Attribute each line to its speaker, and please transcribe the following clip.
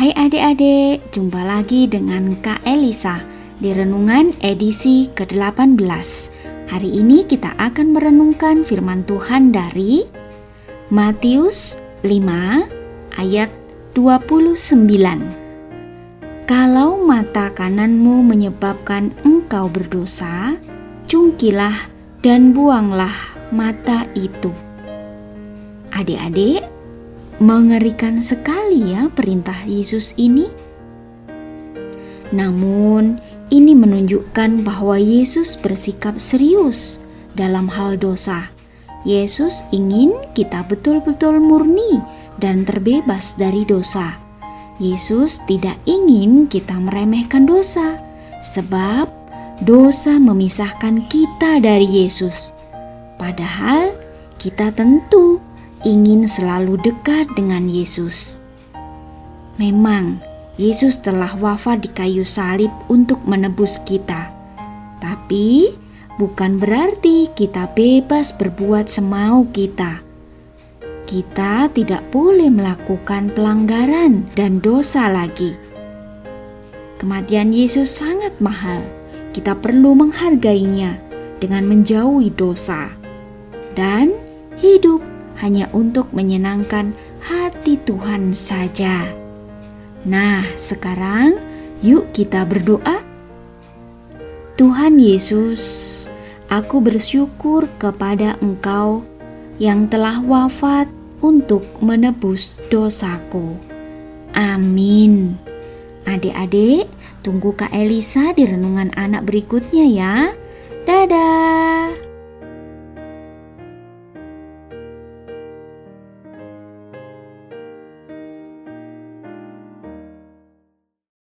Speaker 1: Hai adik-adik, jumpa lagi dengan Kak Elisa di Renungan edisi ke-18. Hari ini kita akan merenungkan firman Tuhan dari Matius 5 ayat 29. Kalau mata kananmu menyebabkan engkau berdosa, cungkilah dan buanglah mata itu. Adik-adik, mengerikan sekali ya perintah Yesus ini. Namun, ini menunjukkan bahwa Yesus bersikap serius dalam hal dosa. Yesus ingin kita betul-betul murni dan terbebas dari dosa. Yesus tidak ingin kita meremehkan dosa, sebab dosa memisahkan kita dari Yesus. Padahal kita tentu ingin selalu dekat dengan Yesus. Memang, Yesus telah wafat di kayu salib untuk menebus kita, tapi bukan berarti kita bebas berbuat semau kita. Kita tidak boleh melakukan pelanggaran dan dosa lagi. Kematian Yesus sangat mahal. Kita perlu menghargainya dengan menjauhi dosa dan hidup hanya untuk menyenangkan hati Tuhan saja. Nah, sekarang yuk kita berdoa. Tuhan Yesus, aku bersyukur kepada Engkau yang telah wafat untuk menebus dosaku. Amin. Adik-adik, tunggu Kak Elisa di renungan anak berikutnya ya. Dadah.